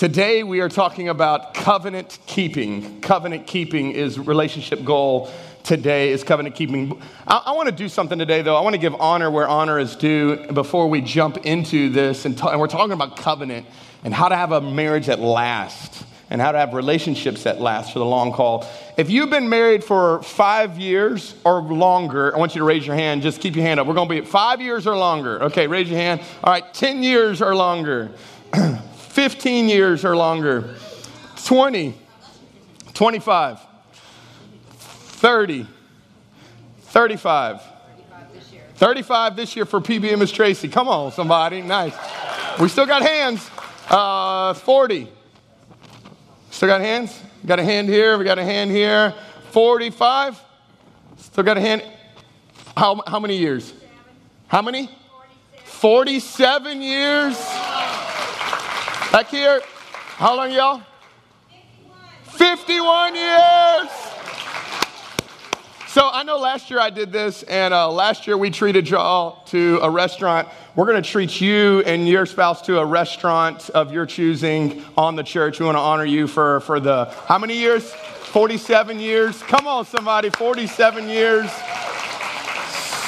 Today we are talking about covenant keeping. Covenant keeping is relationship goal today is covenant keeping. I, I want to do something today, though. I want to give honor where honor is due before we jump into this. And, and we're talking about covenant and how to have a marriage that lasts and how to have relationships that last for the long haul. If you've been married for five years or longer, I want you to raise your hand. Just keep your hand up. We're going to be at five years or longer. Okay, raise your hand. All right, 10 years or longer, 15 years or longer, 20, 25, 30, 35. 35 this year for PB and Miss Tracy. Come on, somebody. Nice. We still got hands. Uh, 40. Still got hands? Got a hand here. We got a hand here. 45. Still got a hand. How, how many years? How many? 47 years. Back here. How long, y'all? 51 years. So I know last year I did this, and uh, last year we treated y'all to a restaurant. We're going to treat you and your spouse to a restaurant of your choosing on the church. We want to honor you for, for the, how many years? 47 years. Come on, somebody, 47 years.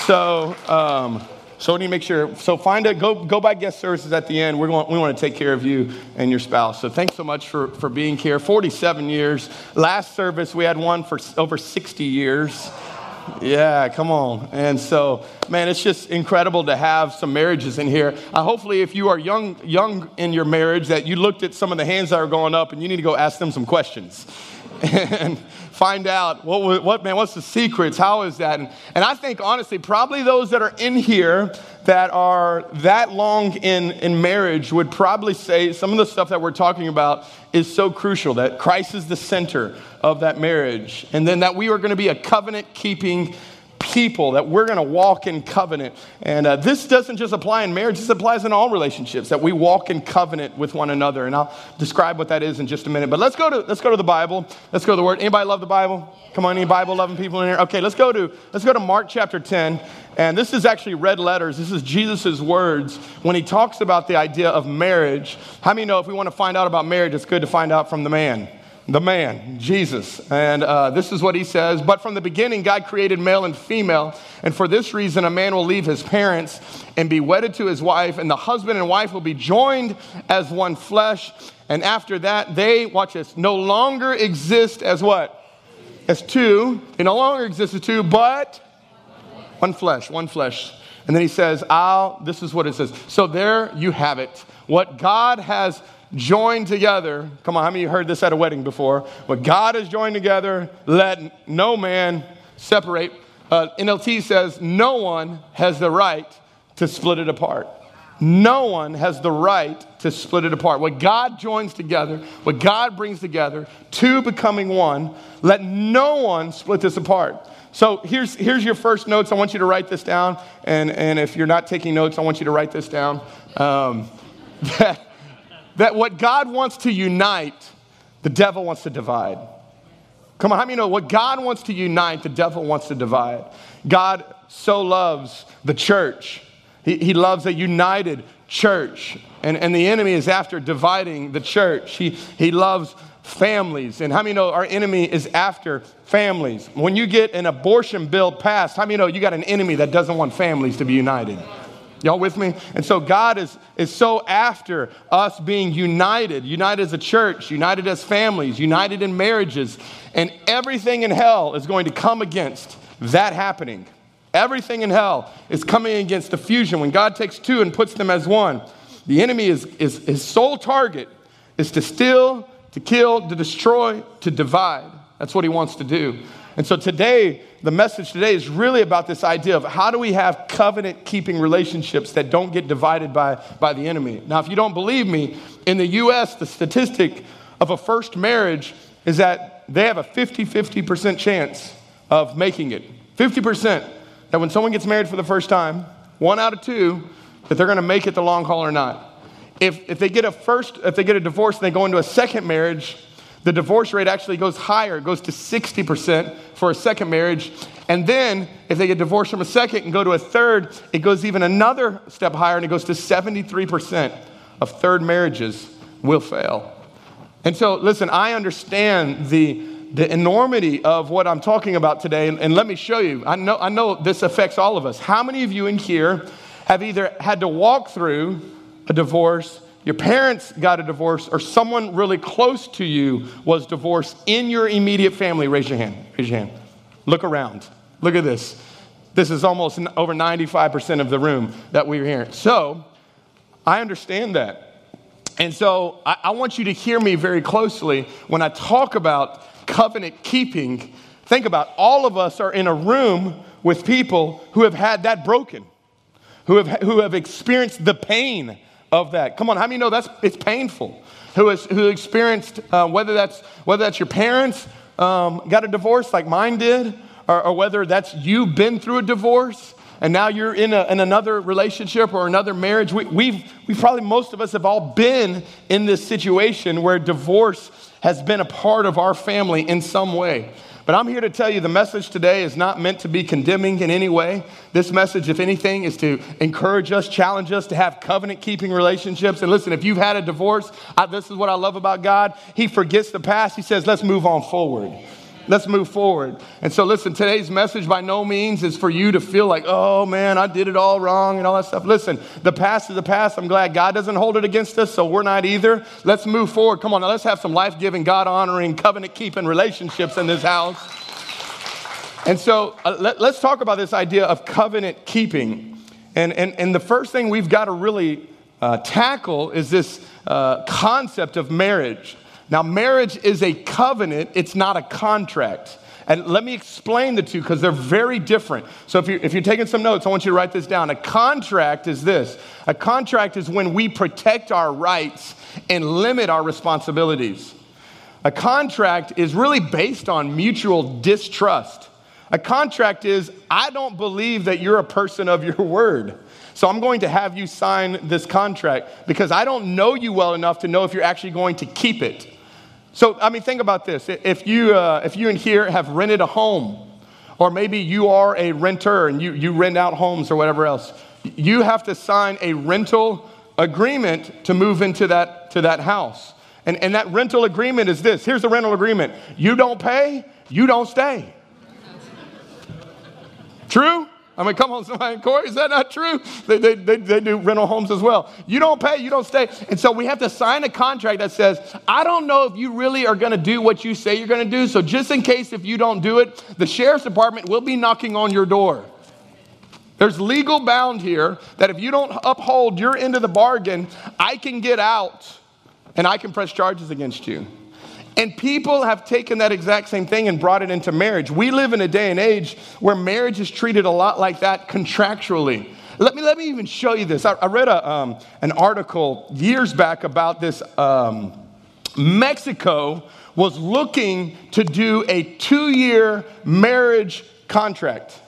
So, um, so we need to make sure. So find a go go by guest services at the end. We're going, we want to take care of you and your spouse. So thanks so much for for being here. 47 years. Last service we had one for over 60 years. Yeah, come on. And so, man, it's just incredible to have some marriages in here. Uh, hopefully, if you are young, young in your marriage, that you looked at some of the hands that are going up, and you need to go ask them some questions. and find out what, what man, what's the secrets? How is that? And, and I think, honestly, probably those that are in here that are that long in, in marriage would probably say some of the stuff that we're talking about is so crucial that Christ is the center of that marriage. And then that we are going to be a covenant keeping people, that we're going to walk in covenant. And uh, this doesn't just apply in marriage, this applies in all relationships, that we walk in covenant with one another. And I'll describe what that is in just a minute. But let's go to, let's go to the Bible. Let's go to the Word. Anybody love the Bible? Come on, any Bible loving people in here? Okay, let's go to, let's go to Mark chapter 10. And this is actually red letters. This is Jesus' words when he talks about the idea of marriage. How many know if we want to find out about marriage, it's good to find out from the man? The man, Jesus. And uh, this is what he says But from the beginning, God created male and female. And for this reason, a man will leave his parents and be wedded to his wife, and the husband and wife will be joined as one flesh. And after that, they, watch this, no longer exist as what? As two. They no longer exist as two, but one flesh, one flesh. And then he says, I'll, this is what it says. So there you have it. What God has joined together. Come on, how many of you heard this at a wedding before? What God has joined together, let no man separate. Uh, NLT says, no one has the right to split it apart. No one has the right to split it apart. What God joins together, what God brings together, two becoming one, let no one split this apart. So here's, here's your first notes. I want you to write this down. And, and if you're not taking notes, I want you to write this down. Um, that, that what God wants to unite, the devil wants to divide. Come on, how many know what God wants to unite, the devil wants to divide? God so loves the church. He, he loves a united church. And, and the enemy is after dividing the church. He, he loves families. And how many know our enemy is after families? When you get an abortion bill passed, how many know you got an enemy that doesn't want families to be united? Y'all with me? And so God is, is so after us being united, united as a church, united as families, united in marriages, and everything in hell is going to come against that happening. Everything in hell is coming against the fusion. When God takes two and puts them as one, the enemy is, is his sole target is to steal, to kill, to destroy, to divide. That's what he wants to do. And so today, the message today is really about this idea of how do we have covenant keeping relationships that don't get divided by, by the enemy. Now, if you don't believe me, in the US, the statistic of a first marriage is that they have a 50 50% chance of making it. 50% that when someone gets married for the first time, one out of two, that they're gonna make it the long haul or not. If, if they get a first, if they get a divorce and they go into a second marriage, the divorce rate actually goes higher. It goes to 60% for a second marriage. And then, if they get divorced from a second and go to a third, it goes even another step higher and it goes to 73% of third marriages will fail. And so, listen, I understand the, the enormity of what I'm talking about today, and, and let me show you. I know, I know this affects all of us. How many of you in here have either had to walk through a divorce, your parents got a divorce, or someone really close to you was divorced in your immediate family? Raise your hand. Raise your hand. Look around. Look at this. This is almost over 95% of the room that we're here. So, I understand that. And so I, I, want you to hear me very closely when I talk about covenant keeping. Think about all of us are in a room with people who have had that broken, who have, who have experienced the pain of that. Come on, how many know that's it's painful? Who has who experienced uh, whether that's whether that's your parents um, got a divorce like mine did, or, or whether that's you've been through a divorce and now you're in, a, in another relationship or another marriage. We, we've, we probably, most of us have all been in this situation where divorce has been a part of our family in some way. But I'm here to tell you the message today is not meant to be condemning in any way. This message, if anything, is to encourage us, challenge us to have covenant keeping relationships. And listen, if you've had a divorce, I, this is what I love about God. He forgets the past, He says, let's move on forward. Let's move forward. And so, listen, today's message by no means is for you to feel like, oh man, I did it all wrong and all that stuff. Listen, the past is the past. I'm glad God doesn't hold it against us, so we're not either. Let's move forward. Come on, now let's have some life giving, God honoring, covenant keeping relationships in this house. And so, uh, let, us talk about this idea of covenant keeping. And, and, and the first thing we've got to really uh, tackle is this uh, concept of marriage. Now, marriage is a covenant, it's not a contract. And let me explain the two because they're very different. So, if you're, if you're taking some notes, I want you to write this down. A contract is this a contract is when we protect our rights and limit our responsibilities. A contract is really based on mutual distrust. A contract is, I don't believe that you're a person of your word. So I'm going to have you sign this contract because I don't know you well enough to know if you're actually going to keep it. So, I mean, think about this. If you, uh, if you in here have rented a home, or maybe you are a renter and you, you rent out homes or whatever else, you have to sign a rental agreement to move into that, to that house. And, and that rental agreement is this here's the rental agreement you don't pay, you don't stay. True? I mean, come on, somebody, Corey, is that not true? They, they, they, they, do rental homes as well. You don't pay, you don't stay. And so we have to sign a contract that says, I don't know if you really are going to do what you say you're going to do. So just in case if you don't do it, the sheriff's department will be knocking on your door. There's legal bound here that if you don't uphold your end of the bargain, I can get out and I can press charges against you. And people have taken that exact same thing and brought it into marriage. We live in a day and age where marriage is treated a lot like that contractually. Let me, let me even show you this. I, I read a, um, an article years back about this. Um, Mexico was looking to do a two year marriage contract.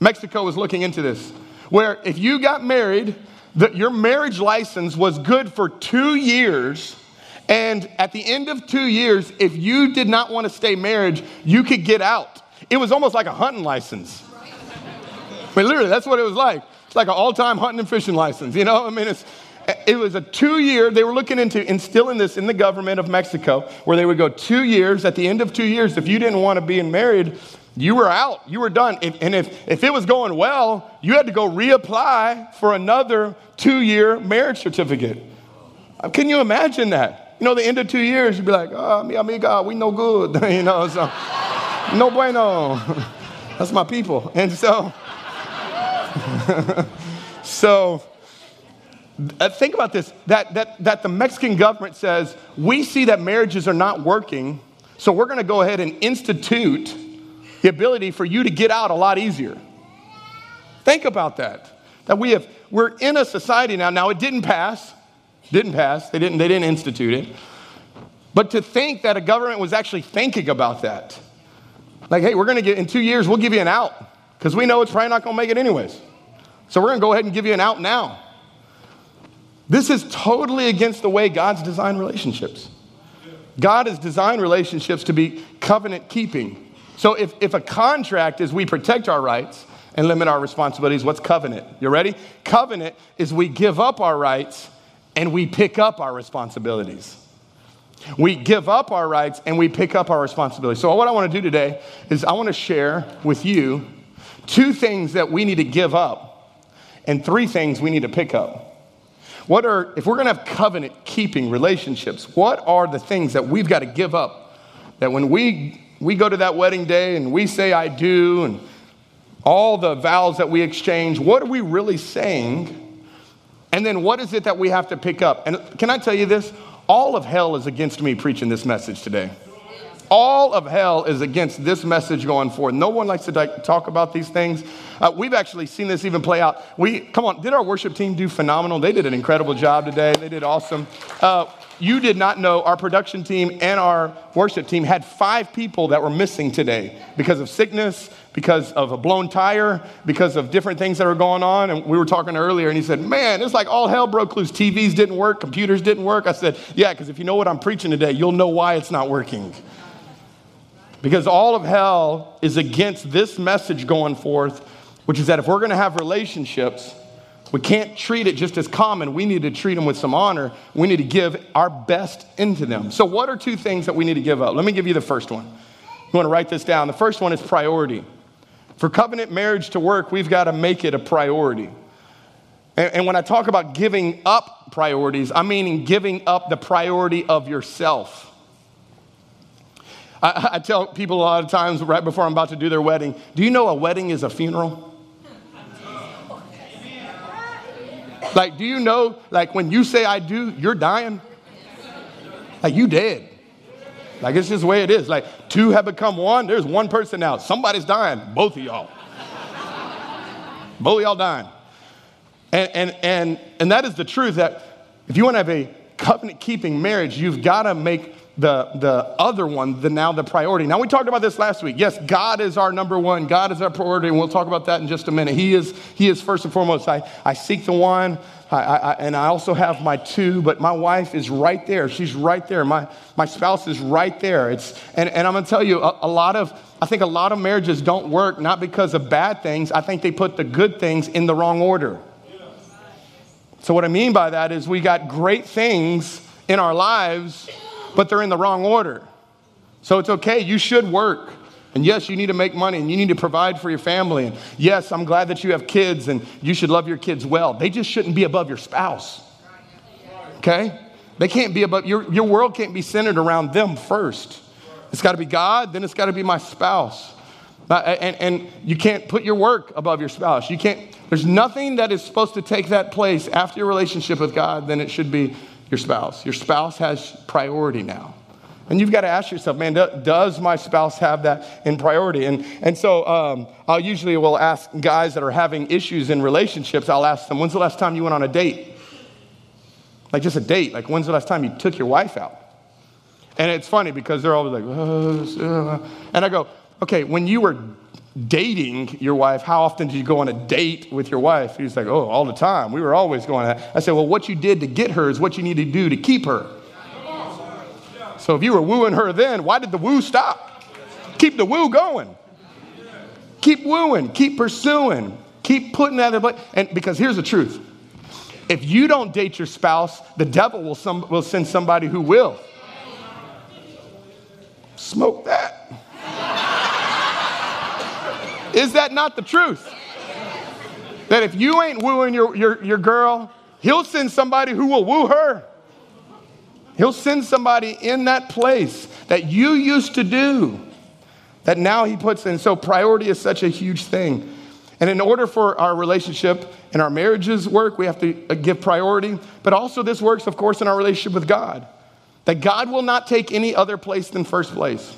Mexico was looking into this, where if you got married, that your marriage license was good for two years and at the end of two years, if you did not want to stay married, you could get out. It was almost like a hunting license. I mean, literally, that's what it was like. It's like an all time hunting and fishing license, you know? I mean, it's, it was a two year, they were looking into instilling this in the government of Mexico, where they would go two years. At the end of two years, if you didn't want to be married, you were out, you were done. And if, if it was going well, you had to go reapply for another two year marriage certificate. Can you imagine that? You know, the end of two years, you'd be like, oh, mi amiga, we no good. you know, so, no bueno. That's my people. And so, so, uh, think about this that, that, that the Mexican government says, we see that marriages are not working, so we're going to go ahead and institute the ability for you to get out a lot easier. Think about that. That we have, we're in a society now, now it didn't pass, didn't pass. They didn't, they didn't institute it. But to think that a government was actually thinking about that. Like, hey, we're going to get, in two years, we'll give you an out because we know it's probably not going to make it anyways. So we're going to go ahead and give you an out now. This is totally against the way God's designed relationships. God has designed relationships to be covenant keeping. So if, if a contract is we protect our rights and limit our responsibilities, what's covenant? You ready? Covenant is we give up our rights and we pick up our responsibilities. We give up our rights and we pick up our responsibilities. So, what I want to do today is I want to share with you two things that we need to give up and three things we need to pick up. What are, if we're going to have covenant keeping relationships, what are the things that we've got to give up that when we, we go to that wedding day and we say, I do, and all the vows that we exchange, what are we really saying? And then what is it that we have to pick up? And can I tell you this? All of hell is against me preaching this message today. All of hell is against this message going forward. No one likes to talk about these things. Uh, we've actually seen this even play out. We come on, did our worship team do phenomenal? They did an incredible job today. They did awesome. Uh, you did not know our production team and our worship team had five people that were missing today because of sickness, because of a blown tire, because of different things that are going on. And we were talking earlier, and he said, Man, it's like all hell broke loose. TVs didn't work, computers didn't work. I said, Yeah, because if you know what I'm preaching today, you'll know why it's not working. Because all of hell is against this message going forth, which is that if we're going to have relationships, we can't treat it just as common. We need to treat them with some honor. We need to give our best into them. So, what are two things that we need to give up? Let me give you the first one. You want to write this down. The first one is priority. For covenant marriage to work, we've got to make it a priority. And, and when I talk about giving up priorities, I mean giving up the priority of yourself. I, I tell people a lot of times right before I'm about to do their wedding do you know a wedding is a funeral? Like, do you know, like, when you say I do, you're dying? Like, you dead. Like, it's just the way it is. Like, two have become one. There's one person now. Somebody's dying. Both of y'all. Both of y'all dying. And, and, and, and that is the truth that if you want to have a covenant keeping marriage, you've got to make the, the other one, the now the priority. Now, we talked about this last week. Yes, God is our number one. God is our priority, and we'll talk about that in just a minute. He is, he is first and foremost. I, I seek the one, I, I, and I also have my two, but my wife is right there. She's right there. My, my spouse is right there. It's, and, and I'm going to tell you, a, a lot of, I think a lot of marriages don't work not because of bad things. I think they put the good things in the wrong order. So, what I mean by that is we got great things in our lives but they're in the wrong order. So it's okay. You should work. And yes, you need to make money and you need to provide for your family. And yes, I'm glad that you have kids and you should love your kids well. They just shouldn't be above your spouse. Okay? They can't be above, your, your world can't be centered around them first. It's got to be God, then it's got to be my spouse. And, and you can't put your work above your spouse. You can't, there's nothing that is supposed to take that place after your relationship with God than it should be your spouse. Your spouse has priority now. And you've got to ask yourself, man, does my spouse have that in priority? And, and so um, I'll usually will ask guys that are having issues in relationships, I'll ask them, when's the last time you went on a date? Like just a date. Like, when's the last time you took your wife out? And it's funny because they're always like, uh, and I go, okay, when you were dating your wife, how often did you go on a date with your wife? He's like, oh, all the time. We were always going. I said, well, what you did to get her is what you need to do to keep her. So if you were wooing her then, why did the woo stop? Keep the woo going. Keep wooing, keep pursuing, keep putting that in. And because here's the truth if you don't date your spouse, the devil will, some, will send somebody who will. Smoke that. Is that not the truth? That if you ain't wooing your, your, your girl, he'll send somebody who will woo her. He'll send somebody in that place that you used to do that now he puts in. So priority is such a huge thing. And in order for our relationship and our marriages work, we have to uh, give priority. But also this works, of course, in our relationship with God. That God will not take any other place than first place.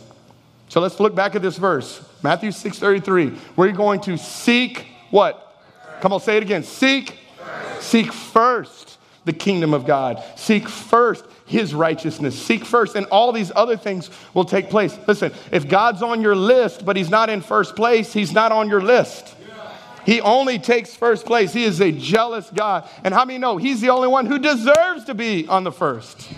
So let's look back at this verse. Matthew 6:33. We're going to seek what? Come on, say it again. Seek first. seek first the kingdom of God. Seek first his righteousness. Seek first, and all these other things will take place. Listen, if God's on your list, but he's not in first place, he's not on your list. He only takes first place. He is a jealous God. And how many know he's the only one who deserves to be on the first?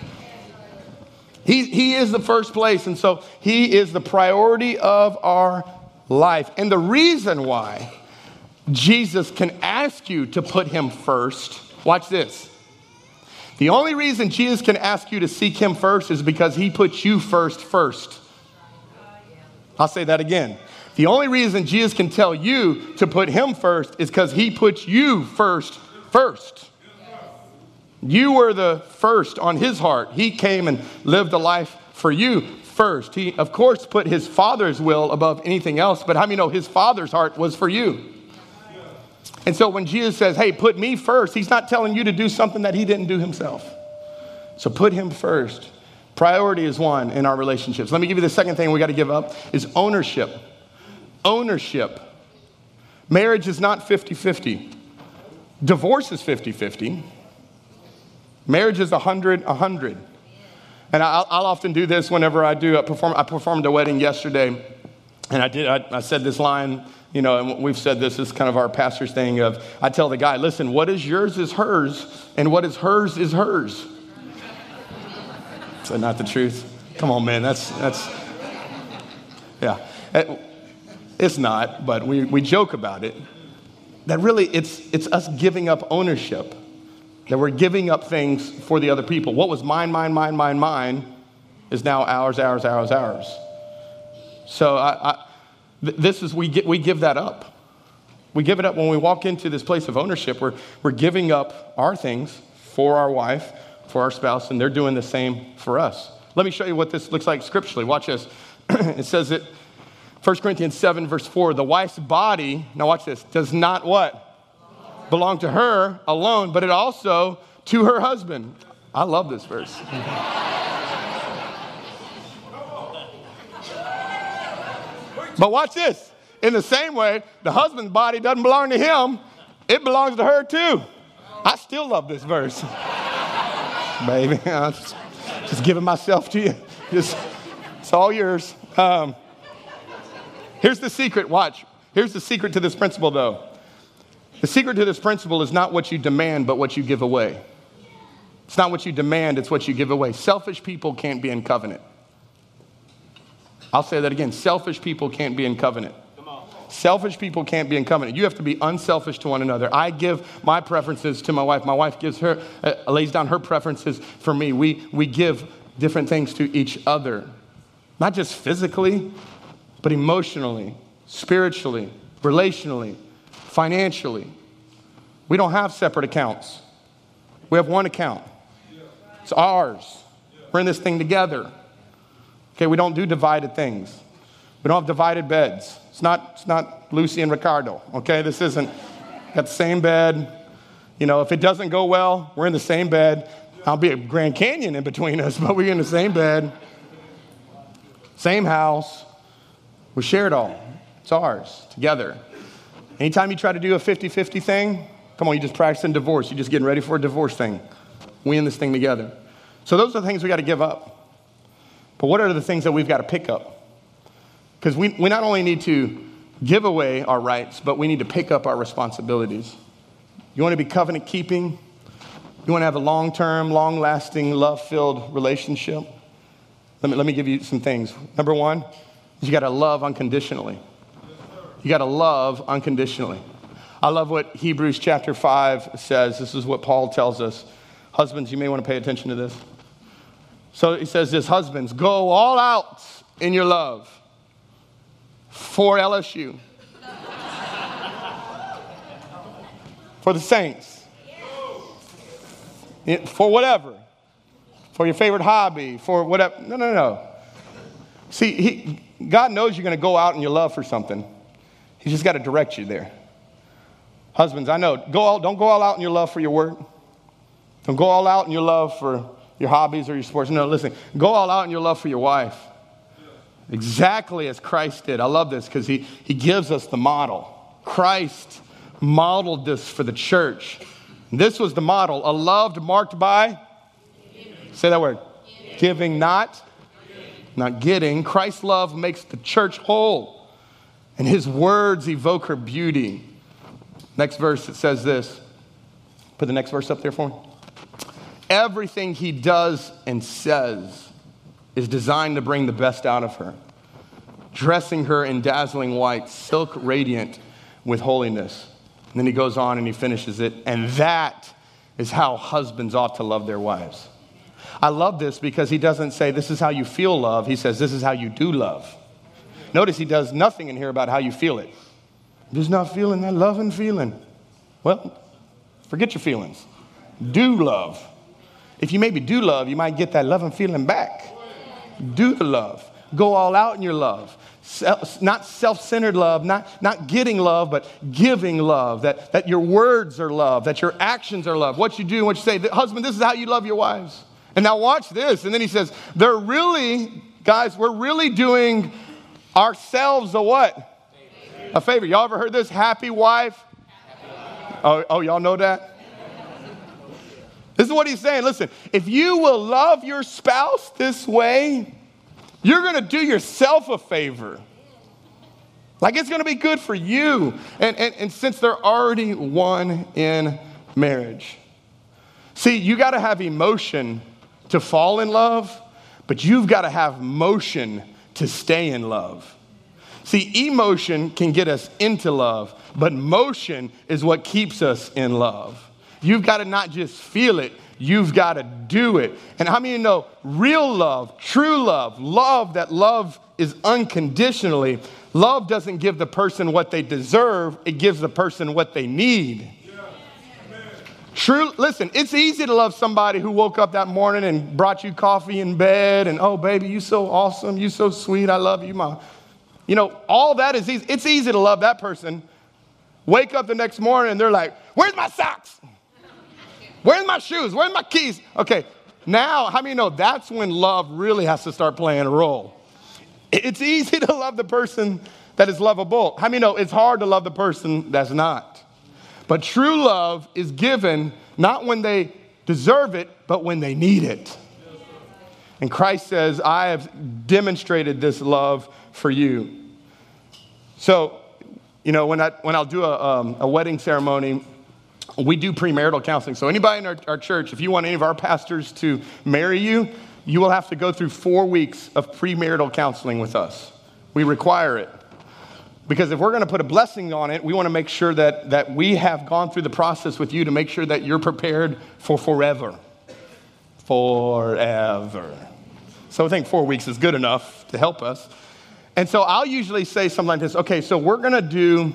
He, he is the first place, and so He is the priority of our life. And the reason why Jesus can ask you to put Him first, watch this. The only reason Jesus can ask you to seek him first is because he put you first first. I'll say that again. The only reason Jesus can tell you to put him first is because he puts you first first. You were the first on his heart. He came and lived a life for you first. He, of course, put his father's will above anything else, but how many know his father's heart was for you? And so when Jesus says, hey, put me first, he's not telling you to do something that he didn't do himself. So put him first. Priority is one in our relationships. Let me give you the second thing we got to give up is ownership. Ownership. Marriage is not 50 50. Divorce is 50 50. Marriage is 100 100. And I'll, I'll, often do this whenever I do a perform. I performed a wedding yesterday, and I did. I, I said this line you know, and we've said this is kind of our pastor's thing of I tell the guy, listen, what is yours is hers, and what is hers is hers. is that not the truth? Come on, man. That's that's yeah. Eh, it's not, but we, we joke about it. That really it's it's us giving up ownership. That we're giving up things for the other people. What was mine, mine, mine, mine, mine is now ours, ours, ours, ours. So I, I this is, we, get, we give that up. We give it up when we walk into this place of ownership. We're, we're giving up our things for our wife, for our spouse, and they're doing the same for us. Let me show you what this looks like scripturally. Watch this. it says it, 1 Corinthians 7, verse 4, the wife's body, now watch this, does not what? Belong to her alone, but it also to her husband. I love this verse. But watch this. In the same way, the husband's body doesn't belong to him, it belongs to her too. I still love this verse. Baby, I'm just, just, giving myself to you. Just, it's all yours. Um, here's the secret. Watch. Here's the secret to this principle, though. The secret to this principle is not what you demand, but what you give away. It's not what you demand, it's what you give away. Selfish people can't be in covenant. I'll say that again. Selfish people can't be in covenant. Selfish people can't be in covenant. You have to be unselfish to one another. I give my preferences to my wife. My wife gives her, uh, lays down her preferences for me. We, we give different things to each other, not just physically, but emotionally, spiritually, relationally, financially. We don't have separate accounts. We have one account. It's ours. We're in this thing together. Okay, we don't do divided things. We don't have divided beds. It's not, it's not Lucy and Ricardo. Okay, this isn't got the same bed. You know, if it doesn't go well, we're in the same bed. I'll be a Grand Canyon in between us, but we're in the same bed, same house. We share it all. It's ours together. Anytime you try to do a 50 50 thing, come on, you're just practicing divorce. You're just getting ready for a divorce thing. We in this thing together. So those are the things we got to give up. But what are the things that we've got to pick up? Because we, we not only need to give away our rights, but we need to pick up our responsibilities. You want to be covenant keeping? You want to have a long term, long lasting, love filled relationship? Let me, let me give you some things. Number one, you got to love unconditionally. You got to love unconditionally. I love what Hebrews chapter 5 says. This is what Paul tells us. Husbands, you may want to pay attention to this. So he says this husbands, go all out in your love for LSU, for the Saints, for whatever, for your favorite hobby, for whatever. No, no, no. See, he, God knows you're going to go out in your love for something. He's just got to direct you there. Husbands, I know, go all, don't go all out in your love for your work. Don't go all out in your love for your hobbies or your sports. No, listen, go all out in your love for your wife. Exactly as Christ did. I love this because he, he gives us the model. Christ modeled this for the church. This was the model a loved marked by, say that word, giving, not, not getting. Christ's love makes the church whole, and his words evoke her beauty. Next verse, it says this. Put the next verse up there for me. Everything he does and says is designed to bring the best out of her, dressing her in dazzling white, silk radiant with holiness. And then he goes on and he finishes it. And that is how husbands ought to love their wives. I love this because he doesn't say, This is how you feel love. He says, This is how you do love. Notice he does nothing in here about how you feel it. Just not feeling that loving feeling. Well, forget your feelings. Do love. If you maybe do love, you might get that loving feeling back. Do the love. Go all out in your love. Self, not self centered love, not, not getting love, but giving love. That, that your words are love, that your actions are love. What you do, what you say. Husband, this is how you love your wives. And now watch this. And then he says, they're really, guys, we're really doing ourselves a what? A favor. Y'all ever heard this? Happy wife? Oh, oh y'all know that? This is what he's saying. Listen, if you will love your spouse this way, you're going to do yourself a favor. Like it's going to be good for you. And, and, and since they're already one in marriage. See, you got to have emotion to fall in love, but you've got to have motion to stay in love. See, emotion can get us into love, but motion is what keeps us in love. You've got to not just feel it, you've got to do it. And how many of you know real love, true love, love that love is unconditionally, love doesn't give the person what they deserve, it gives the person what they need. True, listen, it's easy to love somebody who woke up that morning and brought you coffee in bed and, oh, baby, you so awesome, you so sweet, I love you, mom. You know, all that is easy. It's easy to love that person. Wake up the next morning and they're like, where's my socks? Where's my shoes? Where's my keys? Okay, now, how many know that's when love really has to start playing a role? It's easy to love the person that is lovable. How many know it's hard to love the person that's not? But true love is given not when they deserve it, but when they need it. And Christ says, I have demonstrated this love for you. So, you know, when, I, when I'll do a, um, a wedding ceremony, we do premarital counseling. So, anybody in our, our church, if you want any of our pastors to marry you, you will have to go through four weeks of premarital counseling with us. We require it. Because if we're going to put a blessing on it, we want to make sure that, that we have gone through the process with you to make sure that you're prepared for forever. Forever. So I think four weeks is good enough to help us. And so I'll usually say something like this okay, so we're going to do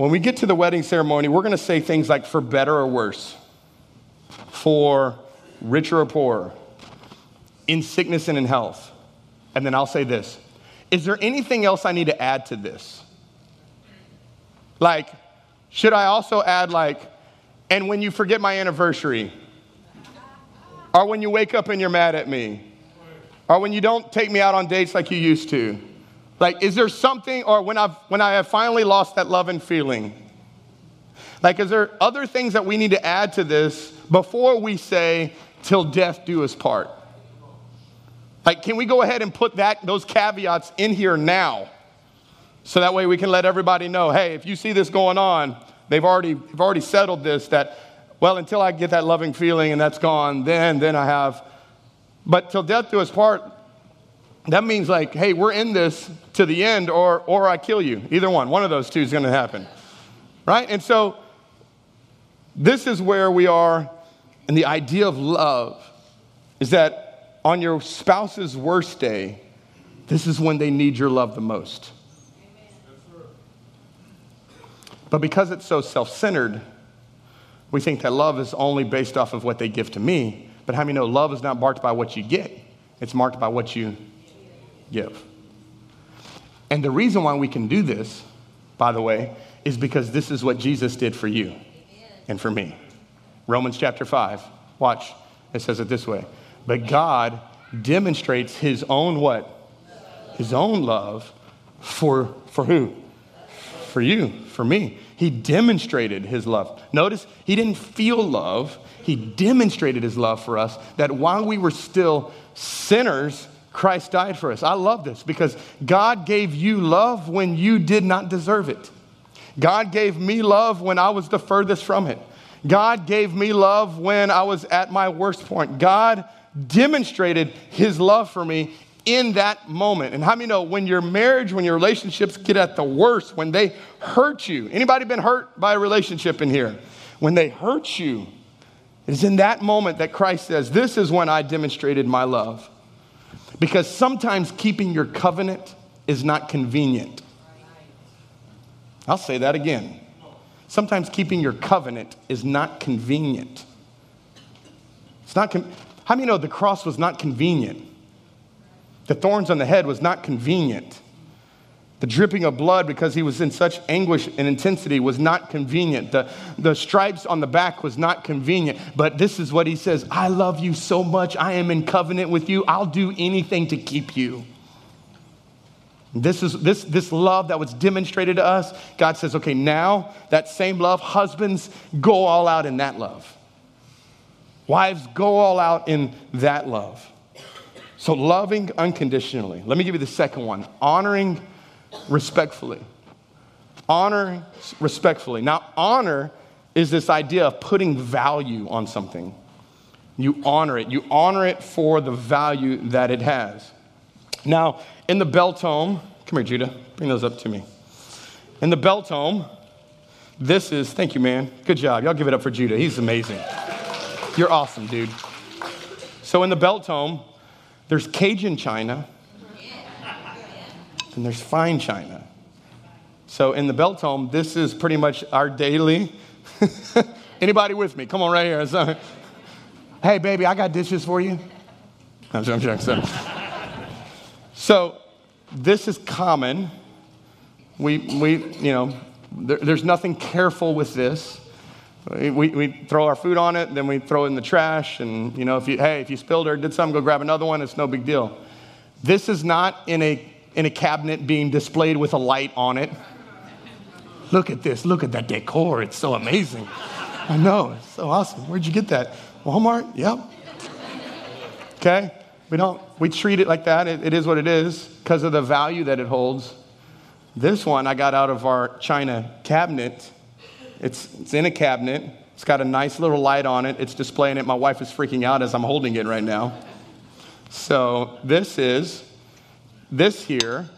when we get to the wedding ceremony, we're going to say things like for better or worse, for richer or poorer, in sickness and in health. And then I'll say this Is there anything else I need to add to this? Like, should I also add, like, and when you forget my anniversary, or when you wake up and you're mad at me, or when you don't take me out on dates like you used to? Like, is there something, or when, I've, when I have finally lost that love and feeling? Like, is there other things that we need to add to this before we say, till death do us part? Like, can we go ahead and put that, those caveats in here now? So that way we can let everybody know, hey, if you see this going on, they've already, they've already settled this that, well, until I get that loving feeling and that's gone, then, then I have. But till death do us part, that means like, hey, we're in this to the end or, or I kill you. Either one. One of those two is going to happen. Right? And so this is where we are. And the idea of love is that on your spouse's worst day, this is when they need your love the most. But because it's so self centered, we think that love is only based off of what they give to me. But how many know love is not marked by what you get, it's marked by what you give. And the reason why we can do this, by the way, is because this is what Jesus did for you and for me. Romans chapter 5. Watch. It says it this way. But God demonstrates his own what? His own love for for who? For you, for me. He demonstrated his love. Notice he didn't feel love, he demonstrated his love for us that while we were still sinners, Christ died for us. I love this because God gave you love when you did not deserve it. God gave me love when I was the furthest from it. God gave me love when I was at my worst point. God demonstrated his love for me in that moment. And how many know when your marriage, when your relationships get at the worst, when they hurt you? Anybody been hurt by a relationship in here? When they hurt you, It is in that moment that Christ says, This is when I demonstrated my love. Because sometimes keeping your covenant is not convenient. I'll say that again. Sometimes keeping your covenant is not convenient. It's not. Con- How many know the cross was not convenient? The thorns on the head was not convenient. The dripping of blood because he was in such anguish and intensity was not convenient. The, the stripes on the back was not convenient. But this is what he says I love you so much. I am in covenant with you. I'll do anything to keep you. This is this, this love that was demonstrated to us. God says, okay, now that same love, husbands, go all out in that love. Wives, go all out in that love. So, loving unconditionally. Let me give you the second one honoring respectfully. Honor respectfully. Now, honor is this idea of putting value on something. You honor it, you honor it for the value that it has. Now, in the bell tome, come here, Judah, bring those up to me. In the bell tome, this is, thank you, man. Good job. Y'all give it up for Judah. He's amazing. You're awesome, dude. So, in the bell tome, there's Cajun china and there's fine china. So, in the bell tome, this is pretty much our daily. Anybody with me? Come on, right here. Hey, baby, I got dishes for you. I'm joking. So, so, this is common. We, we you know, there, there's nothing careful with this. We, we throw our food on it, then we throw it in the trash. And, you know, if you, hey, if you spilled or did something, go grab another one. It's no big deal. This is not in a, in a cabinet being displayed with a light on it. Look at this. Look at that decor. It's so amazing. I know. It's so awesome. Where'd you get that? Walmart? Yep. Okay? We don't, we treat it like that. it, it is what it is because of the value that it holds. This one I got out of our China cabinet. It's, it's in a cabinet. It's got a nice little light on it. It's displaying it. My wife is freaking out as I'm holding it right now. So this is, this here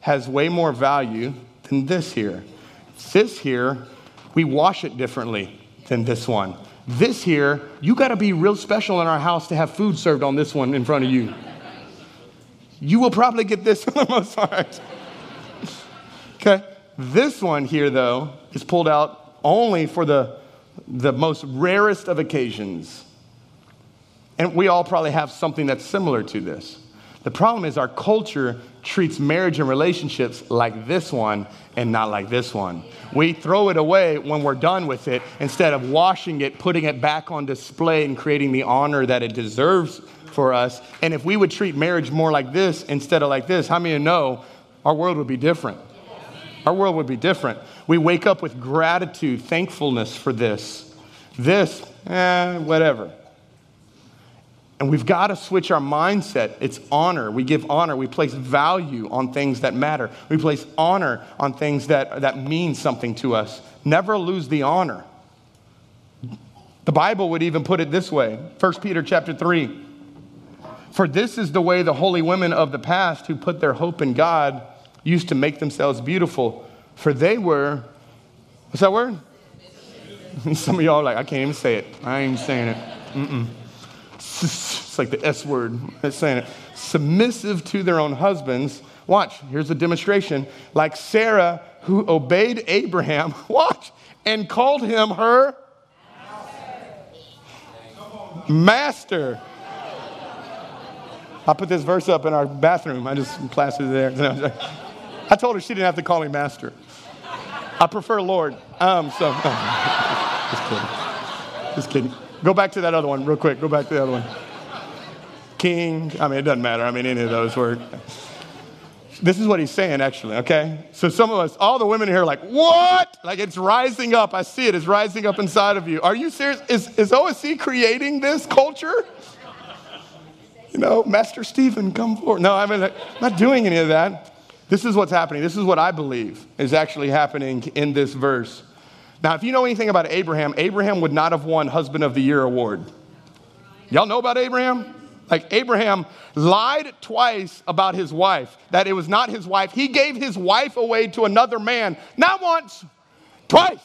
has way more value than this here. This here, we wash it differently than this one. This here, you got to be real special in our house to have food served on this one in front of you. You will probably get this on the most part. okay. This one here, though, is pulled out only for the, the most rarest of occasions. And we all probably have something that's similar to this. The problem is our culture treats marriage and relationships like this one and not like this one. We throw it away when we're done with it instead of washing it, putting it back on display, and creating the honor that it deserves for us. And if we would treat marriage more like this instead of like this, how many of you know our world would be different? Our world would be different. We wake up with gratitude, thankfulness for this. This, eh, whatever. And we've got to switch our mindset. It's honor. We give honor. We place value on things that matter. We place honor on things that, that mean something to us. Never lose the honor. The Bible would even put it this way 1 Peter chapter 3. For this is the way the holy women of the past who put their hope in God used to make themselves beautiful. For they were, what's that word? Some of y'all are like, I can't even say it. I ain't saying it. Mm-mm. It's like the S word. It's saying it. Submissive to their own husbands. Watch, here's a demonstration. Like Sarah, who obeyed Abraham, watch, and called him her master. I put this verse up in our bathroom. I just plastered it there. I told her she didn't have to call me master. I prefer Lord. Um, so, just kidding. Just kidding. Go back to that other one real quick. Go back to the other one. King. I mean, it doesn't matter. I mean, any of those work. This is what he's saying, actually, okay? So some of us, all the women here are like, what? Like it's rising up. I see it. It's rising up inside of you. Are you serious? Is, is OSC creating this culture? You know, Master Stephen, come forward. No, I mean, I'm not doing any of that. This is what's happening. This is what I believe is actually happening in this verse. Now, if you know anything about Abraham, Abraham would not have won Husband of the Year award. Y'all know about Abraham? Like Abraham lied twice about his wife, that it was not his wife. He gave his wife away to another man, not once, twice.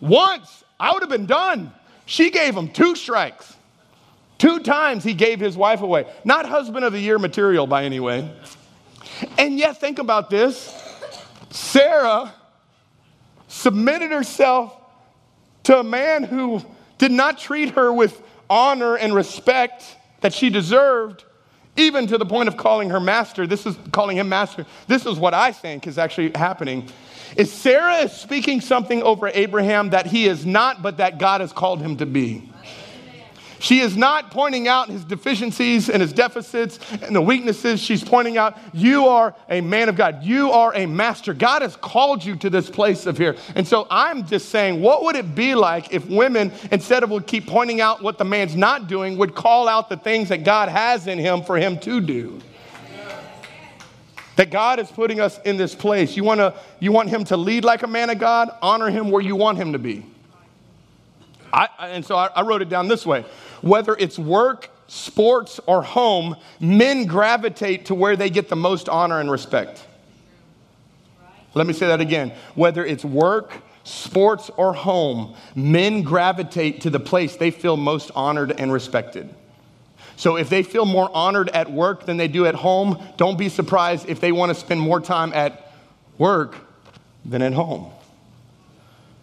Once, I would have been done. She gave him two strikes. Two times he gave his wife away. Not husband of the year material by any way. And yet, think about this Sarah submitted herself to a man who did not treat her with honor and respect that she deserved, even to the point of calling her master. This is calling him master. This is what I think is actually happening. Is Sarah is speaking something over Abraham that he is not, but that God has called him to be. She is not pointing out his deficiencies and his deficits and the weaknesses. She's pointing out, you are a man of God. You are a master. God has called you to this place of here. And so I'm just saying, what would it be like if women, instead of would keep pointing out what the man's not doing, would call out the things that God has in him for him to do? That God is putting us in this place. You, wanna, you want him to lead like a man of God? Honor him where you want him to be. I, and so I, I wrote it down this way whether it's work, sports, or home, men gravitate to where they get the most honor and respect. Let me say that again. Whether it's work, sports, or home, men gravitate to the place they feel most honored and respected. So if they feel more honored at work than they do at home, don't be surprised if they want to spend more time at work than at home.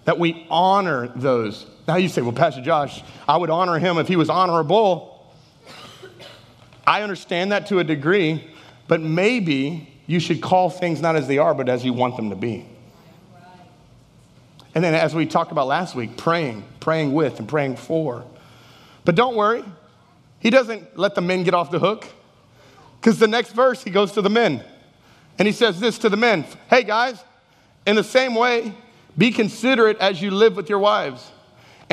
That we honor those. Now you say, well, Pastor Josh, I would honor him if he was honorable. I understand that to a degree, but maybe you should call things not as they are, but as you want them to be. And then, as we talked about last week, praying, praying with, and praying for. But don't worry, he doesn't let the men get off the hook. Because the next verse, he goes to the men. And he says this to the men Hey, guys, in the same way, be considerate as you live with your wives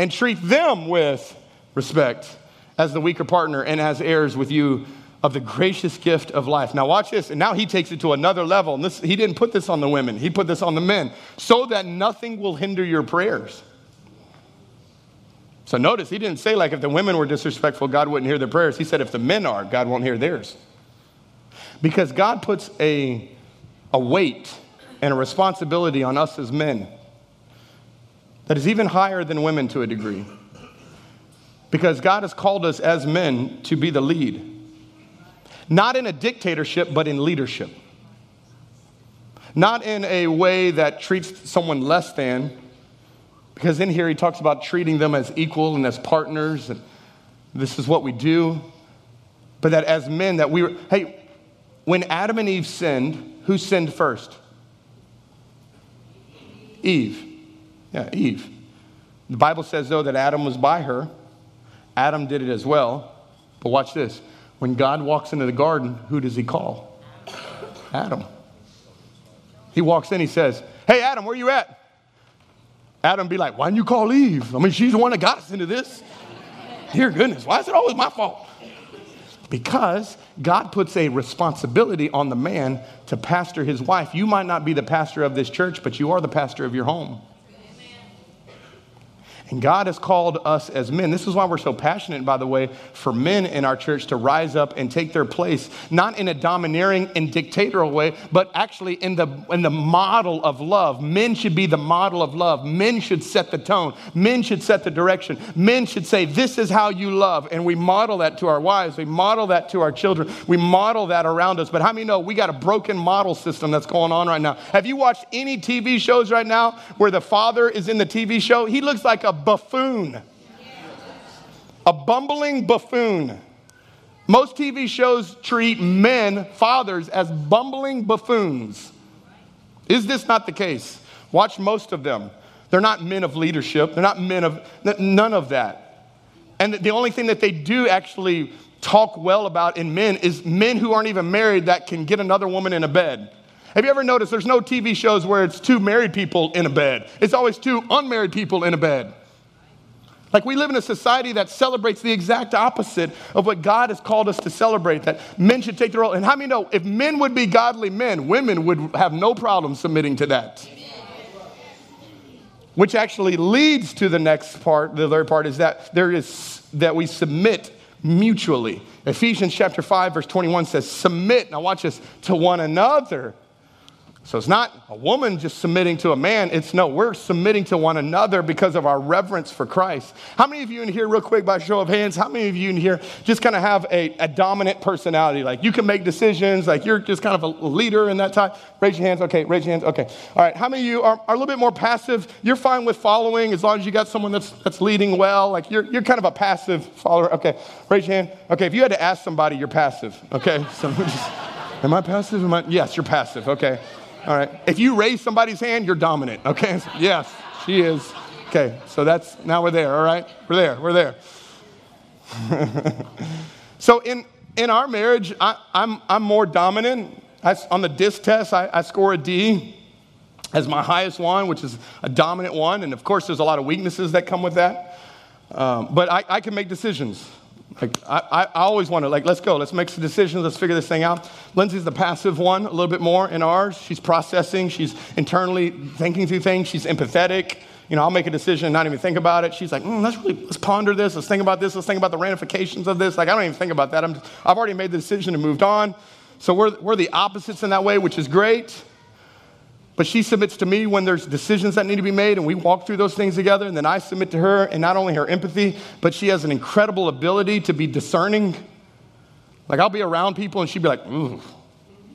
and treat them with respect as the weaker partner and as heirs with you of the gracious gift of life. Now, watch this. And now he takes it to another level. And this, he didn't put this on the women, he put this on the men, so that nothing will hinder your prayers. So notice, he didn't say, like, if the women were disrespectful, God wouldn't hear their prayers. He said, if the men are, God won't hear theirs. Because God puts a, a weight and a responsibility on us as men that is even higher than women to a degree. Because God has called us as men to be the lead, not in a dictatorship, but in leadership. Not in a way that treats someone less than, because in here he talks about treating them as equal and as partners, and this is what we do. But that as men, that we were, hey, when Adam and Eve sinned, who sinned first? Eve. Yeah, Eve. The Bible says, though, that Adam was by her. Adam did it as well. But watch this. When God walks into the garden, who does he call? Adam. He walks in, he says, Hey, Adam, where you at? Adam be like, Why didn't you call Eve? I mean, she's the one that got us into this. Dear goodness, why is it always my fault? Because God puts a responsibility on the man to pastor his wife. You might not be the pastor of this church, but you are the pastor of your home. And God has called us as men. This is why we're so passionate, by the way, for men in our church to rise up and take their place, not in a domineering and dictatorial way, but actually in the, in the model of love. Men should be the model of love. Men should set the tone. Men should set the direction. Men should say, This is how you love. And we model that to our wives. We model that to our children. We model that around us. But how many know we got a broken model system that's going on right now? Have you watched any TV shows right now where the father is in the TV show? He looks like a buffoon. A bumbling buffoon. Most TV shows treat men, fathers, as bumbling buffoons. Is this not the case? Watch most of them. They're not men of leadership, they're not men of none of that. And the only thing that they do actually talk well about in men is men who aren't even married that can get another woman in a bed. Have you ever noticed there's no TV shows where it's two married people in a bed? It's always two unmarried people in a bed. Like we live in a society that celebrates the exact opposite of what God has called us to celebrate, that men should take the role. And how many know if men would be godly men, women would have no problem submitting to that? Which actually leads to the next part, the third part is that there is that we submit mutually. Ephesians chapter 5, verse 21 says, Submit, now watch this, to one another So it's not a woman just submitting to a man. It's no, we're submitting to one another because of our reverence for Christ. How many of you in here, real quick, by show of hands, how many of you in here just kind of have a, a dominant personality? Like you can make decisions, like you're just kind of a leader in that type? Raise your hands. Okay, raise your hands. Okay. All right. How many of you are, are a little bit more passive? You're fine with following as long as you got someone that's, that's leading well. Like you're, you're kind of a passive follower. Okay. Raise your hand. Okay. If you had to ask somebody, you're passive. Okay. So just, am I passive? Am I? Yes, you're passive. Okay. All right. If you raise somebody's hand, you're dominant. Okay. Yes, she is. Okay. So that's now we're there. All right. We're there. We're there. so in in our marriage, I, am I'm, I'm more dominant. I, on the DISC test, I, I score a D as my highest one, which is a dominant one. And of course, there's a lot of weaknesses that come with that. Um, but I, I can make decisions. Like, I, I always want to, like, let's go, let's make some decisions, let's figure this thing out. Lindsay's the passive one, a little bit more in ours. She's processing, she's internally thinking through things, she's empathetic. You know, I'll make a decision and not even think about it. She's like, mm, let's really, let's ponder this, let's think about this, let's think about the ramifications of this. Like, I don't even think about that. I'm I've already made the decision and moved on. So we're, we're the opposites in that way, which is great. But she submits to me when there's decisions that need to be made, and we walk through those things together. And then I submit to her, and not only her empathy, but she has an incredible ability to be discerning. Like, I'll be around people, and she'd be like, ooh,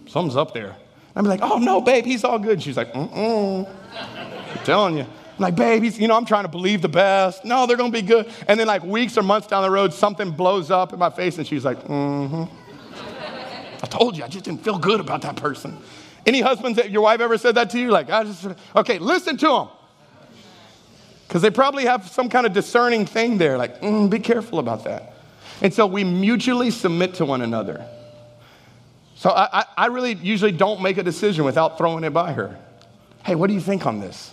something's up there. I'd be like, oh, no, babe, he's all good. she's like, mm-mm. I'm telling you. I'm like, babe, he's, you know, I'm trying to believe the best. No, they're going to be good. And then, like, weeks or months down the road, something blows up in my face, and she's like, mm-hmm. I told you, I just didn't feel good about that person. Any husbands that your wife ever said that to you? Like, I just, okay, listen to them. Because they probably have some kind of discerning thing there. Like, mm, be careful about that. And so we mutually submit to one another. So I, I, I really usually don't make a decision without throwing it by her. Hey, what do you think on this?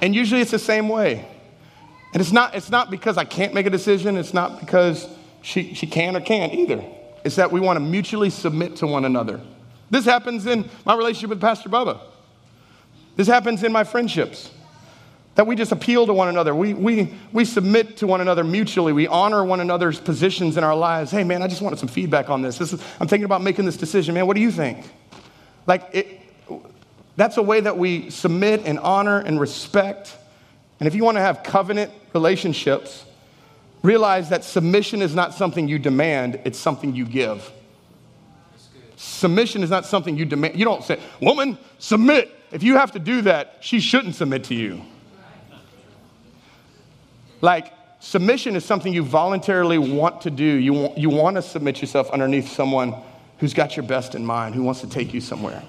And usually it's the same way. And it's not, it's not because I can't make a decision, it's not because she, she can or can't either. It's that we want to mutually submit to one another. This happens in my relationship with Pastor Bubba. This happens in my friendships. That we just appeal to one another. We, we, we submit to one another mutually. We honor one another's positions in our lives. Hey, man, I just wanted some feedback on this. this is, I'm thinking about making this decision. Man, what do you think? Like, it, that's a way that we submit and honor and respect. And if you want to have covenant relationships, realize that submission is not something you demand, it's something you give. Submission is not something you demand. You don't say, woman, submit. If you have to do that, she shouldn't submit to you. Like, submission is something you voluntarily want to do. You want, you want to submit yourself underneath someone who's got your best in mind, who wants to take you somewhere.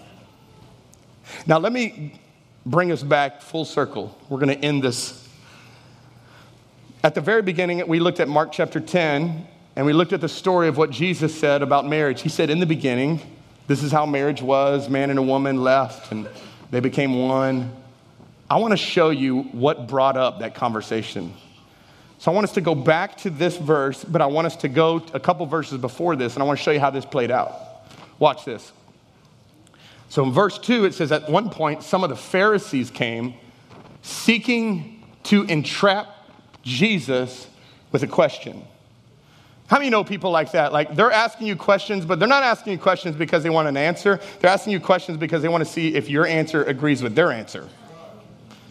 Now, let me bring us back full circle. We're going to end this. At the very beginning, we looked at Mark chapter 10, and we looked at the story of what Jesus said about marriage. He said, In the beginning, this is how marriage was man and a woman left, and they became one. I want to show you what brought up that conversation. So I want us to go back to this verse, but I want us to go a couple verses before this, and I want to show you how this played out. Watch this. So in verse 2, it says, At one point, some of the Pharisees came seeking to entrap Jesus with a question. How many know people like that? Like they're asking you questions, but they're not asking you questions because they want an answer. They're asking you questions because they want to see if your answer agrees with their answer.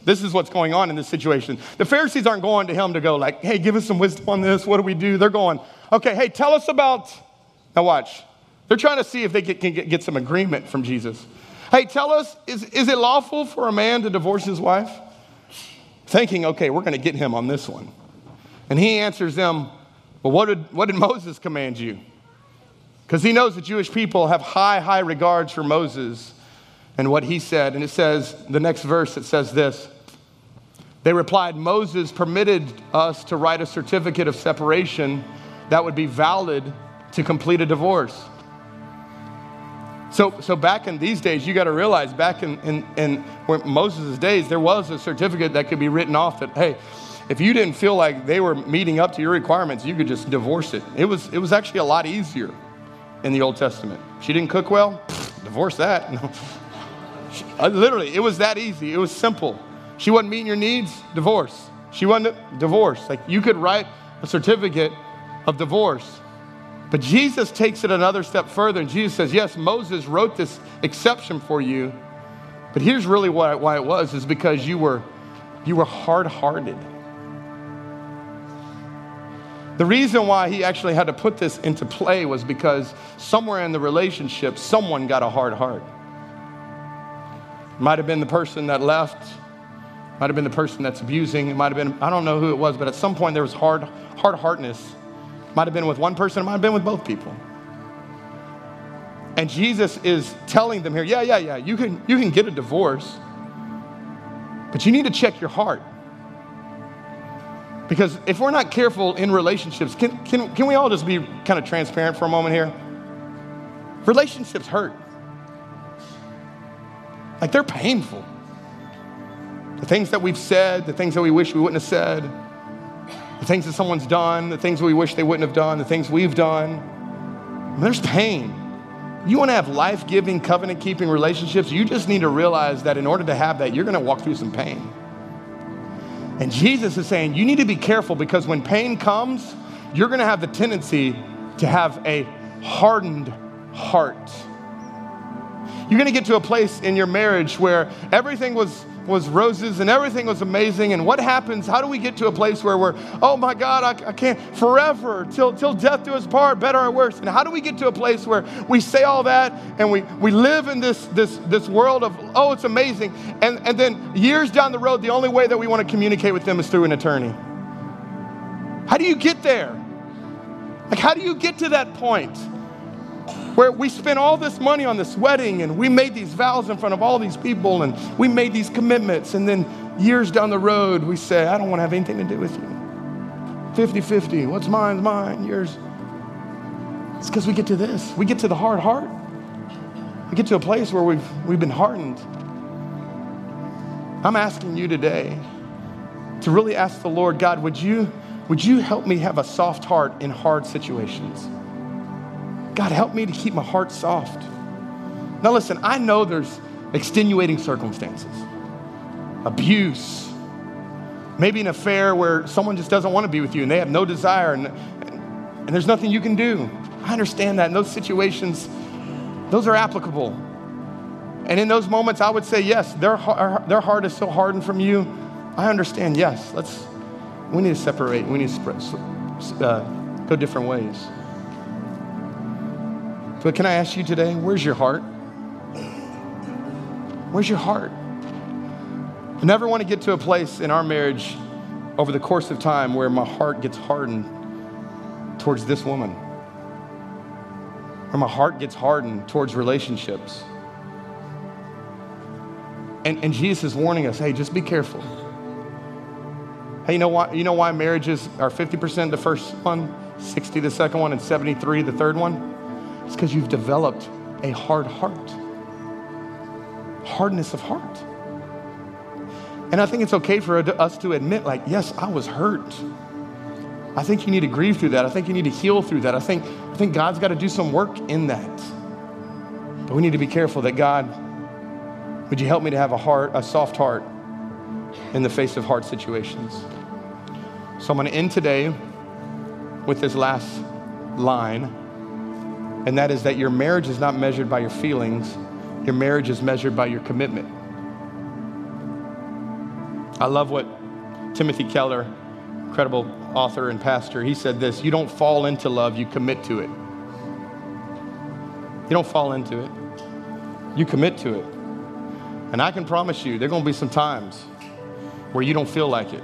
This is what's going on in this situation. The Pharisees aren't going to him to go like, "Hey, give us some wisdom on this. What do we do?" They're going, "Okay, hey, tell us about." Now watch. They're trying to see if they can get, some agreement from Jesus. Hey, tell us, is, is it lawful for a man to divorce his wife? Thinking, okay, we're going to get him on this one. And he answers them, but what did, what did Moses command you? Because he knows the Jewish people have high, high regards for Moses and what he said. And it says, the next verse, it says this They replied, Moses permitted us to write a certificate of separation that would be valid to complete a divorce. So, so back in these days, you got to realize back in, in, in Moses' days, there was a certificate that could be written off that, hey, if you didn't feel like they were meeting up to your requirements, you could just divorce it. It was, it was actually a lot easier in the Old Testament. She didn't cook well, divorce that. Uh, literally, it was that easy. It was simple. She wasn't meeting your needs, divorce. She wasn't divorce. Like you could write a certificate of divorce. But Jesus takes it another step further, and Jesus says, Yes, Moses wrote this exception for you, But here's really why, why it was is because you were, you were hard hearted. The reason why he actually had to put this into play was because somewhere in the relationship, someone got a hard heart. Might have been the person that left, might have been the person that's abusing, it might have been, I don't know who it was, but at some point there was hard, hard heartness. Might have been with one person, it might have been with both people. And Jesus is telling them here, yeah, yeah, yeah, you can, you can get a divorce, but you need to check your heart. Because if we're not careful in relationships, can, can, can we all just be kind of transparent for a moment here? Relationships hurt. Like they're painful. The things that we've said, the things that we wish we wouldn't have said, the things that someone's done, the things we wish they wouldn't have done, the things we've done. There's pain. You want to have life giving, covenant keeping relationships, you just need to realize that in order to have that, you're going to walk through some pain. And Jesus is saying, you need to be careful because when pain comes, you're going to have the tendency to have a hardened heart. You're going to get to a place in your marriage where everything was was roses and everything was amazing. And what happens? How do we get to a place where we're, oh my God, I, I, can't forever till, till death do us part, better or worse? And how do we get to a place where we say all that and we, we live in this, this, this world of, oh, it's amazing. And, and then years down the road, the only way that we want to communicate with them is through an attorney. How do you get there? Like, how do you get to that point? Where we spent all this money on this wedding and we made these vows in front of all these people and we made these commitments. And then years down the road, we say, I don't want to have anything to do with you. 50 50. What's mine's mine, yours. It's because we get to this. We get to the hard heart. We get to a place where we've, we've been hardened. I'm asking you today to really ask the Lord, God, would you, would you help me have a soft heart in hard situations? God, help me to keep my heart soft. Now, listen, I know there's extenuating circumstances, abuse, maybe an affair where someone just doesn't want to be with you and they have no desire and, and there's nothing you can do. I understand that. In those situations, those are applicable. And in those moments, I would say, yes, their, their heart is so hardened from you. I understand, yes, let's, we need to separate. We need to uh, go different ways. But can I ask you today, where's your heart? Where's your heart? I never want to get to a place in our marriage over the course of time where my heart gets hardened towards this woman, or my heart gets hardened towards relationships. And, and Jesus is warning us hey, just be careful. Hey, you know why, you know why marriages are 50% the first one, 60 the second one, and 73 the third one? It's because you've developed a hard heart, hardness of heart. And I think it's okay for us to admit, like, yes, I was hurt. I think you need to grieve through that. I think you need to heal through that. I think, I think God's got to do some work in that. But we need to be careful that God, would you help me to have a heart, a soft heart in the face of hard situations? So I'm going to end today with this last line and that is that your marriage is not measured by your feelings, your marriage is measured by your commitment. I love what Timothy Keller, incredible author and pastor, he said this You don't fall into love, you commit to it. You don't fall into it, you commit to it. And I can promise you, there are going to be some times where you don't feel like it.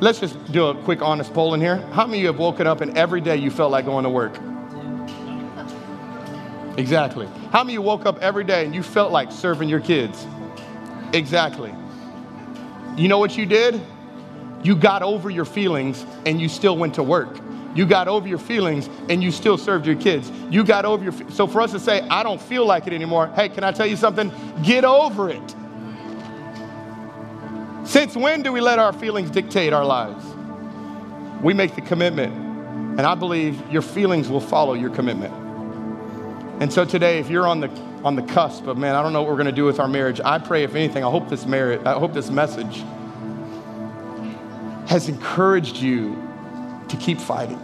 Let's just do a quick honest poll in here. How many of you have woken up and every day you felt like going to work? Exactly. How many you woke up every day and you felt like serving your kids? Exactly. You know what you did? You got over your feelings and you still went to work. You got over your feelings and you still served your kids. You got over your so for us to say I don't feel like it anymore. Hey, can I tell you something? Get over it. Since when do we let our feelings dictate our lives? We make the commitment. And I believe your feelings will follow your commitment. And so today, if you're on the on the cusp of man, I don't know what we're going to do with our marriage. I pray, if anything, I hope this marriage, I hope this message has encouraged you to keep fighting.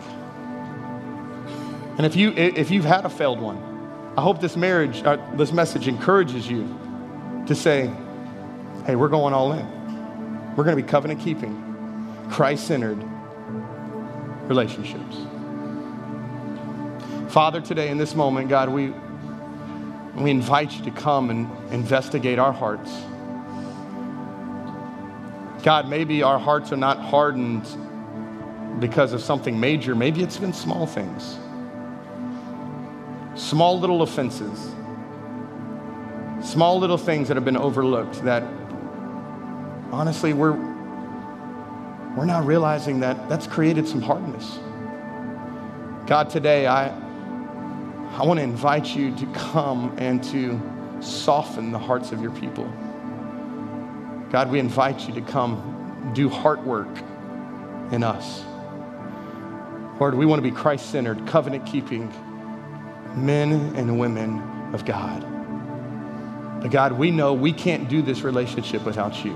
And if you if you've had a failed one, I hope this marriage, uh, this message encourages you to say, hey, we're going all in. We're going to be covenant keeping, Christ centered relationships. Father, today in this moment, God, we, we invite you to come and investigate our hearts. God, maybe our hearts are not hardened because of something major. Maybe it's been small things, small little offenses, small little things that have been overlooked that honestly we're, we're not realizing that that's created some hardness. God, today I, I want to invite you to come and to soften the hearts of your people. God, we invite you to come do heart work in us. Lord, we want to be Christ centered, covenant keeping men and women of God. But God, we know we can't do this relationship without you.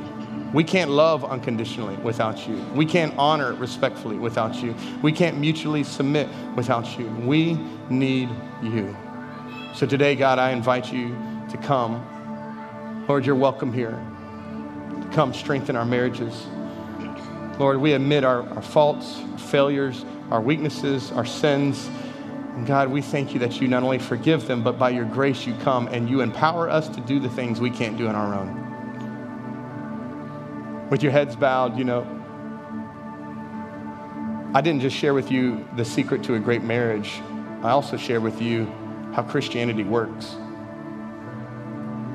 We can't love unconditionally without you. We can't honor respectfully without you. We can't mutually submit without you. We need you. So today, God, I invite you to come. Lord, you're welcome here. Come strengthen our marriages. Lord, we admit our, our faults, our failures, our weaknesses, our sins. And God, we thank you that you not only forgive them, but by your grace you come and you empower us to do the things we can't do on our own. With your heads bowed, you know, I didn't just share with you the secret to a great marriage, I also share with you how Christianity works.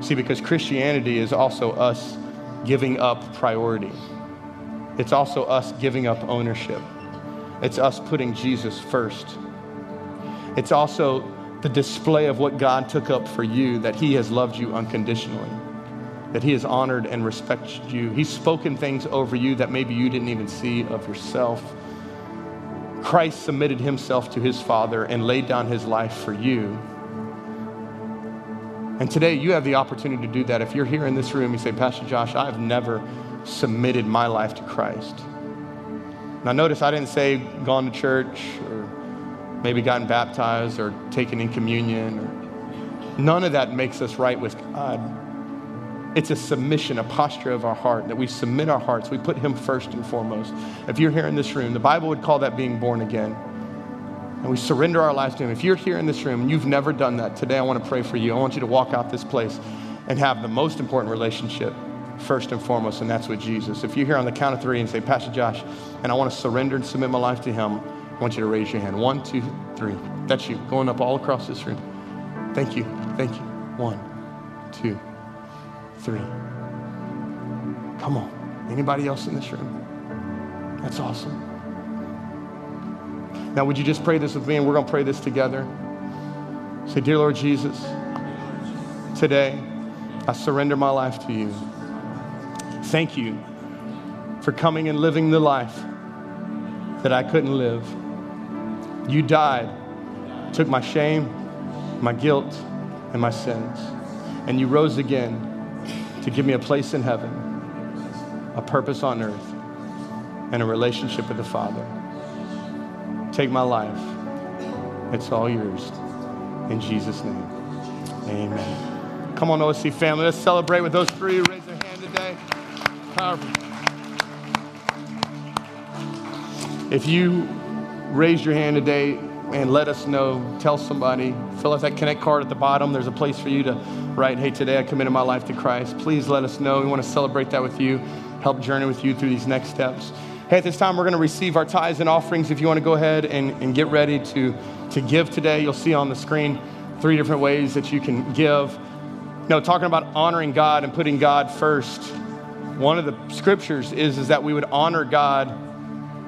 See, because Christianity is also us giving up priority. It's also us giving up ownership. It's us putting Jesus first. It's also the display of what God took up for you, that He has loved you unconditionally, that He has honored and respected you. He's spoken things over you that maybe you didn't even see of yourself. Christ submitted Himself to His Father and laid down His life for you. And today you have the opportunity to do that. If you're here in this room, you say, Pastor Josh, I've never submitted my life to Christ. Now, notice I didn't say gone to church or maybe gotten baptized or taken in communion. Or, none of that makes us right with God. It's a submission, a posture of our heart that we submit our hearts. We put Him first and foremost. If you're here in this room, the Bible would call that being born again. And we surrender our lives to Him. If you're here in this room and you've never done that, today I want to pray for you. I want you to walk out this place and have the most important relationship first and foremost, and that's with Jesus. If you're here on the count of three and say, Pastor Josh, and I want to surrender and submit my life to Him, I want you to raise your hand. One, two, three. That's you, going up all across this room. Thank you. Thank you. One, two, three. Come on. Anybody else in this room? That's awesome. Now, would you just pray this with me, and we're going to pray this together? Say, Dear Lord Jesus, today I surrender my life to you. Thank you for coming and living the life that I couldn't live. You died, took my shame, my guilt, and my sins, and you rose again to give me a place in heaven, a purpose on earth, and a relationship with the Father. Take my life. It's all yours. In Jesus' name, amen. Come on, OSC family. Let's celebrate with those three. Raise their hand today. Powerful. If you raise your hand today and let us know, tell somebody, fill out that connect card at the bottom. There's a place for you to write, hey, today I committed my life to Christ. Please let us know. We want to celebrate that with you, help journey with you through these next steps. Hey, at this time, we're going to receive our tithes and offerings. If you want to go ahead and, and get ready to, to give today, you'll see on the screen three different ways that you can give. No, talking about honoring God and putting God first. One of the scriptures is, is that we would honor God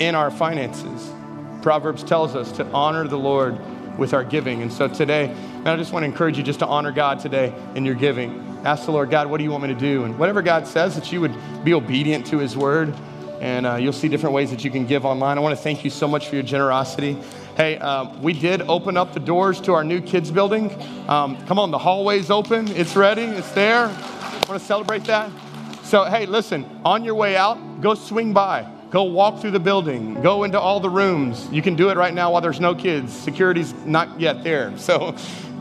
in our finances. Proverbs tells us to honor the Lord with our giving. And so today, man, I just want to encourage you just to honor God today in your giving. Ask the Lord, God, what do you want me to do? And whatever God says, that you would be obedient to his word. And uh, you'll see different ways that you can give online. I want to thank you so much for your generosity. Hey, um, we did open up the doors to our new kids building. Um, come on, the hallway's open. It's ready. It's there. Want to celebrate that? So, hey, listen, on your way out, go swing by Go walk through the building. Go into all the rooms. You can do it right now while there's no kids. Security's not yet there. So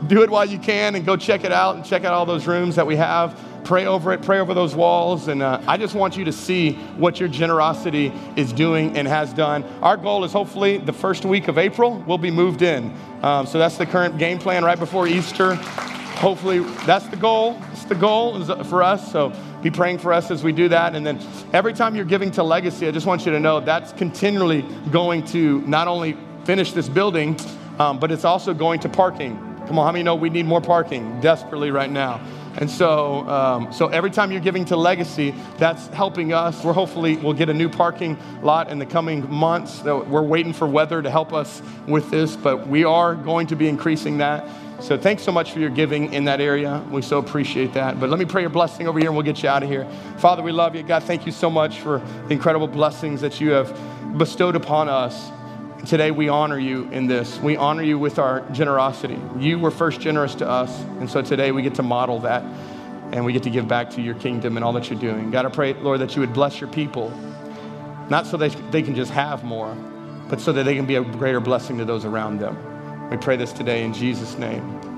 do it while you can and go check it out and check out all those rooms that we have. Pray over it, pray over those walls. And uh, I just want you to see what your generosity is doing and has done. Our goal is hopefully the first week of April, we'll be moved in. Um, so that's the current game plan right before Easter. Hopefully, that's the goal. It's the goal for us. So be praying for us as we do that. And then every time you're giving to Legacy, I just want you to know that's continually going to not only finish this building, um, but it's also going to parking. Come on, how many know we need more parking desperately right now? And so, um, so every time you're giving to Legacy, that's helping us. We're hopefully we'll get a new parking lot in the coming months. We're waiting for weather to help us with this, but we are going to be increasing that. So thanks so much for your giving in that area. We so appreciate that. But let me pray your blessing over here and we'll get you out of here. Father, we love you. God, thank you so much for the incredible blessings that you have bestowed upon us. Today we honor you in this. We honor you with our generosity. You were first generous to us, and so today we get to model that and we get to give back to your kingdom and all that you're doing. God, I pray, Lord, that you would bless your people, not so they, they can just have more, but so that they can be a greater blessing to those around them. We pray this today in Jesus' name.